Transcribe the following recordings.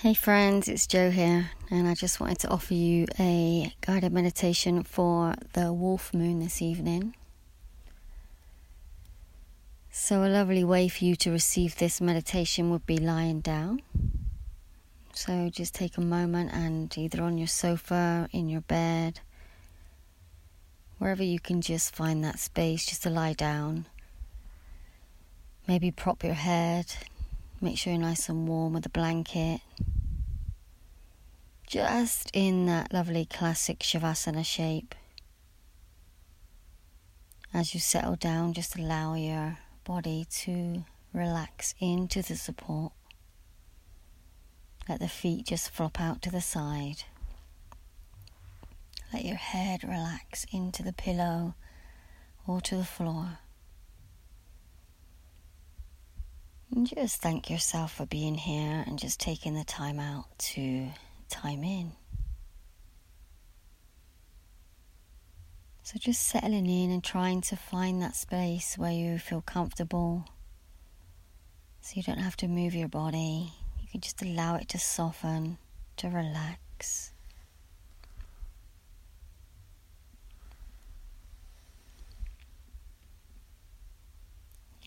Hey friends, it's Joe here, and I just wanted to offer you a guided meditation for the wolf moon this evening. So, a lovely way for you to receive this meditation would be lying down. So, just take a moment and either on your sofa, in your bed, wherever you can just find that space just to lie down. Maybe prop your head, make sure you're nice and warm with a blanket. Just in that lovely classic Shavasana shape. As you settle down, just allow your body to relax into the support. Let the feet just flop out to the side. Let your head relax into the pillow or to the floor. And just thank yourself for being here and just taking the time out to time in. So just settling in and trying to find that space where you feel comfortable. So you don't have to move your body. You can just allow it to soften, to relax.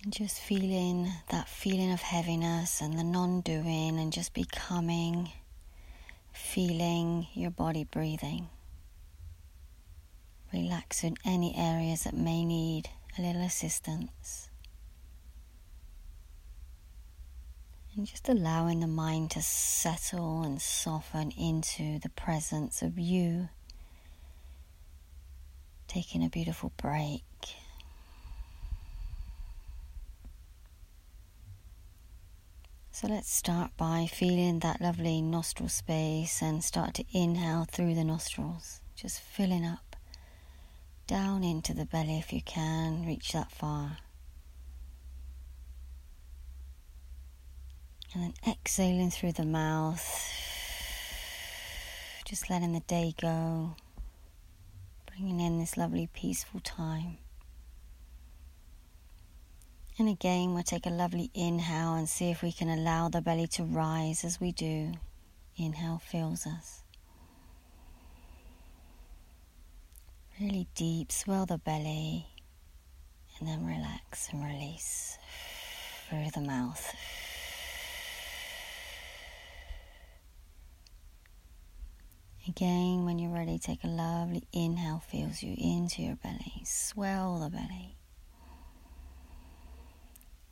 And just feeling that feeling of heaviness and the non doing and just becoming, feeling your body breathing. Relax in any areas that may need a little assistance. And just allowing the mind to settle and soften into the presence of you. Taking a beautiful break. So let's start by feeling that lovely nostril space and start to inhale through the nostrils, just filling up. Down into the belly if you can, reach that far. And then exhaling through the mouth, just letting the day go, bringing in this lovely peaceful time. And again, we'll take a lovely inhale and see if we can allow the belly to rise as we do. Inhale fills us. Really deep, swell the belly, and then relax and release through the mouth. Again, when you're ready, take a lovely inhale, feels you into your belly. Swell the belly.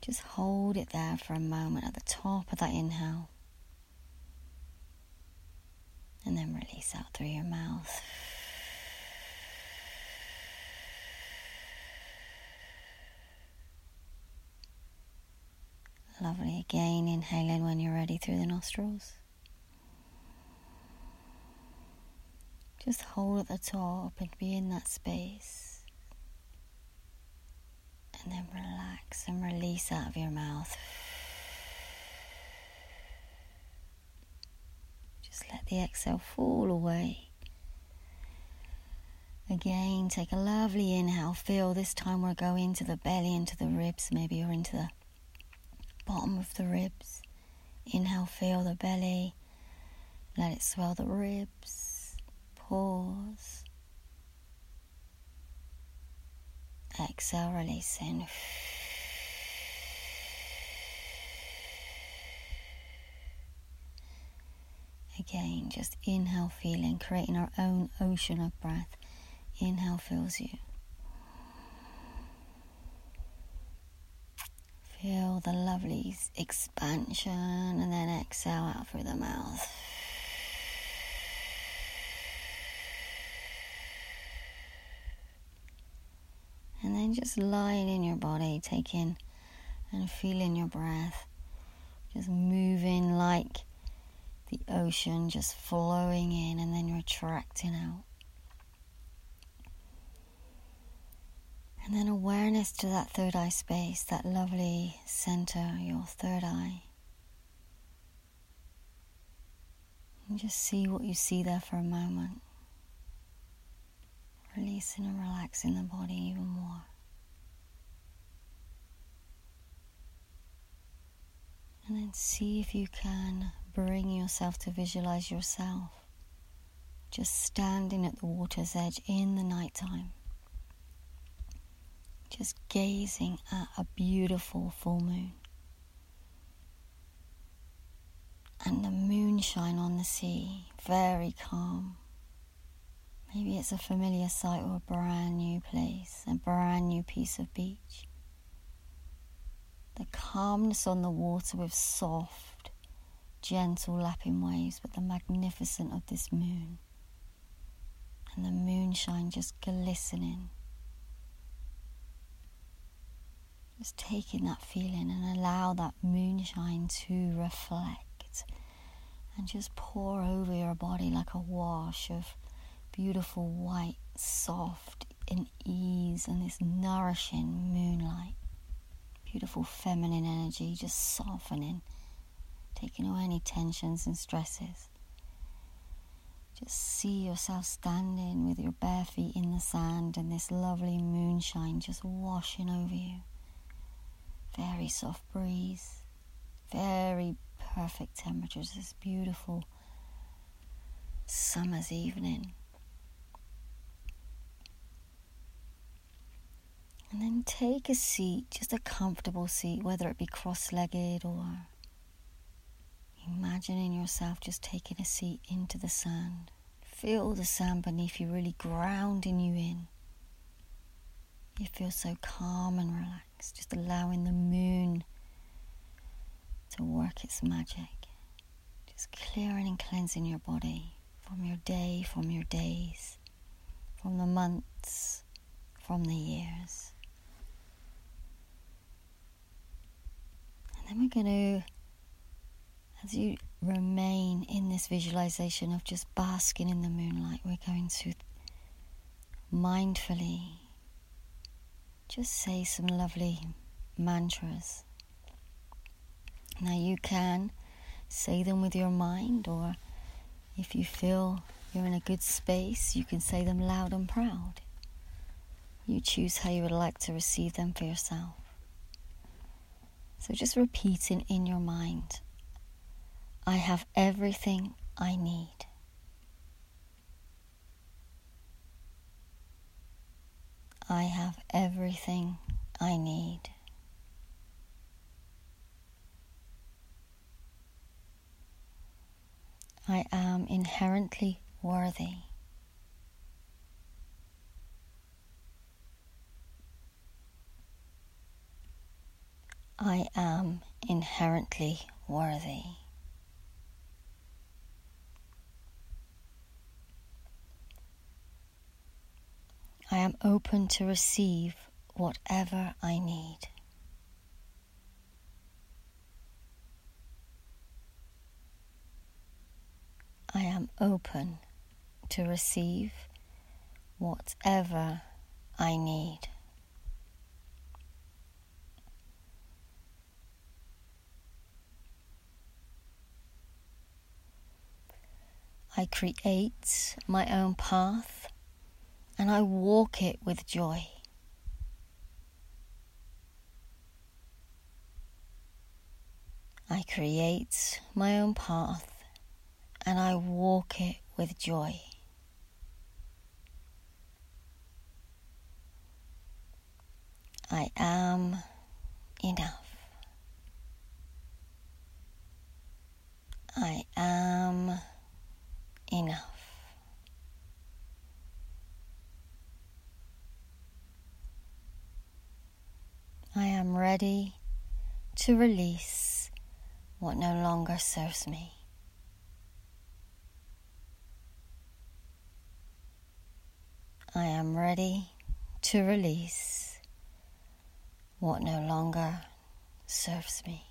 Just hold it there for a moment at the top of that inhale. And then release out through your mouth. Lovely. Again, inhaling when you're ready through the nostrils. Just hold at the top and be in that space. And then relax and release out of your mouth. Just let the exhale fall away. Again, take a lovely inhale. Feel this time we're going to the belly, into the ribs, maybe, you're into the bottom of the ribs. Inhale, feel the belly. Let it swell the ribs. Pause. Exhale, releasing. Again, just inhale, feeling, creating our own ocean of breath. Inhale fills you. Feel the lovely expansion and then exhale out through the mouth. And just lying in your body, taking and feeling your breath, just moving like the ocean, just flowing in and then retracting out. And then awareness to that third eye space, that lovely center, your third eye. And just see what you see there for a moment. Releasing and relaxing the body even more. And then see if you can bring yourself to visualize yourself just standing at the water's edge in the nighttime, just gazing at a beautiful full moon. And the moonshine on the sea, very calm. Maybe it's a familiar sight or a brand new place, a brand new piece of beach. The calmness on the water with soft, gentle lapping waves, but the magnificence of this moon and the moonshine just glistening. Just taking that feeling and allow that moonshine to reflect and just pour over your body like a wash of beautiful white, soft, and ease, and this nourishing moonlight. Beautiful feminine energy just softening, taking away any tensions and stresses. Just see yourself standing with your bare feet in the sand and this lovely moonshine just washing over you. Very soft breeze, very perfect temperatures, this beautiful summer's evening. And then take a seat, just a comfortable seat, whether it be cross legged or Imagining yourself just taking a seat into the sand. Feel the sand beneath you really grounding you in. You feel so calm and relaxed, just allowing the moon to work its magic. Just clearing and cleansing your body from your day, from your days, from the months, from the years. Then we're going to as you remain in this visualization of just basking in the moonlight, we're going to mindfully just say some lovely mantras. Now, you can say them with your mind, or if you feel you're in a good space, you can say them loud and proud. You choose how you would like to receive them for yourself. So, just repeating in your mind I have everything I need. I have everything I need. I am inherently worthy. I am inherently worthy. I am open to receive whatever I need. I am open to receive whatever I need. I create my own path and I walk it with joy. I create my own path and I walk it with joy. I am enough. I am enough. I am ready to release what no longer serves me. I am ready to release what no longer serves me.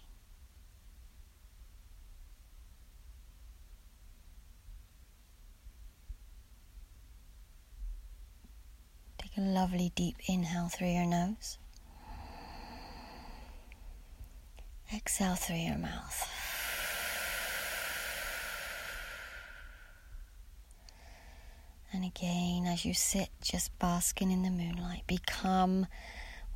A lovely deep inhale through your nose. Exhale through your mouth. And again, as you sit just basking in the moonlight, become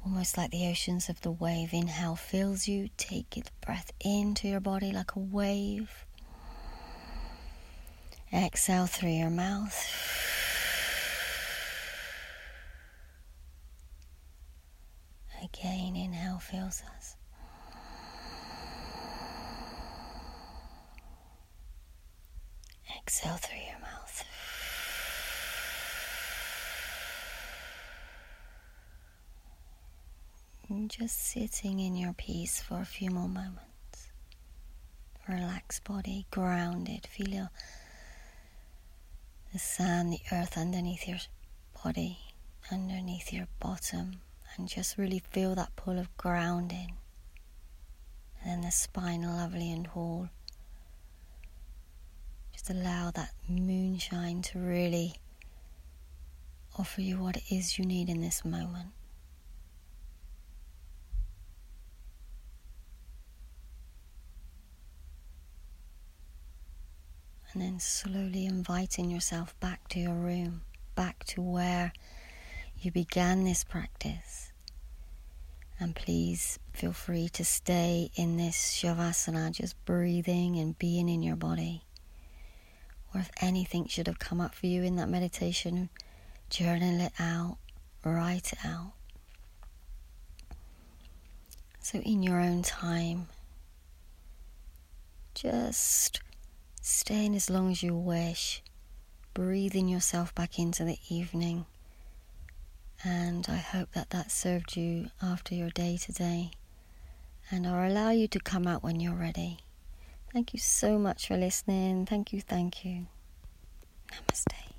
almost like the oceans of the wave. Inhale fills you, take the breath into your body like a wave. Exhale through your mouth. Again, inhale fills us. Exhale through your mouth. And just sitting in your peace for a few more moments. Relaxed body, grounded. Feel your, the sand, the earth underneath your body, underneath your bottom, and just really feel that pull of grounding. And then the spine lovely and whole. Just allow that moonshine to really offer you what it is you need in this moment. and then slowly inviting yourself back to your room, back to where you began this practice. And please feel free to stay in this Shavasana, just breathing and being in your body. Or if anything should have come up for you in that meditation, journal it out, write it out. So, in your own time, just Staying as long as you wish, breathing yourself back into the evening. And I hope that that served you after your day today. And I'll allow you to come out when you're ready. Thank you so much for listening. Thank you, thank you. Namaste.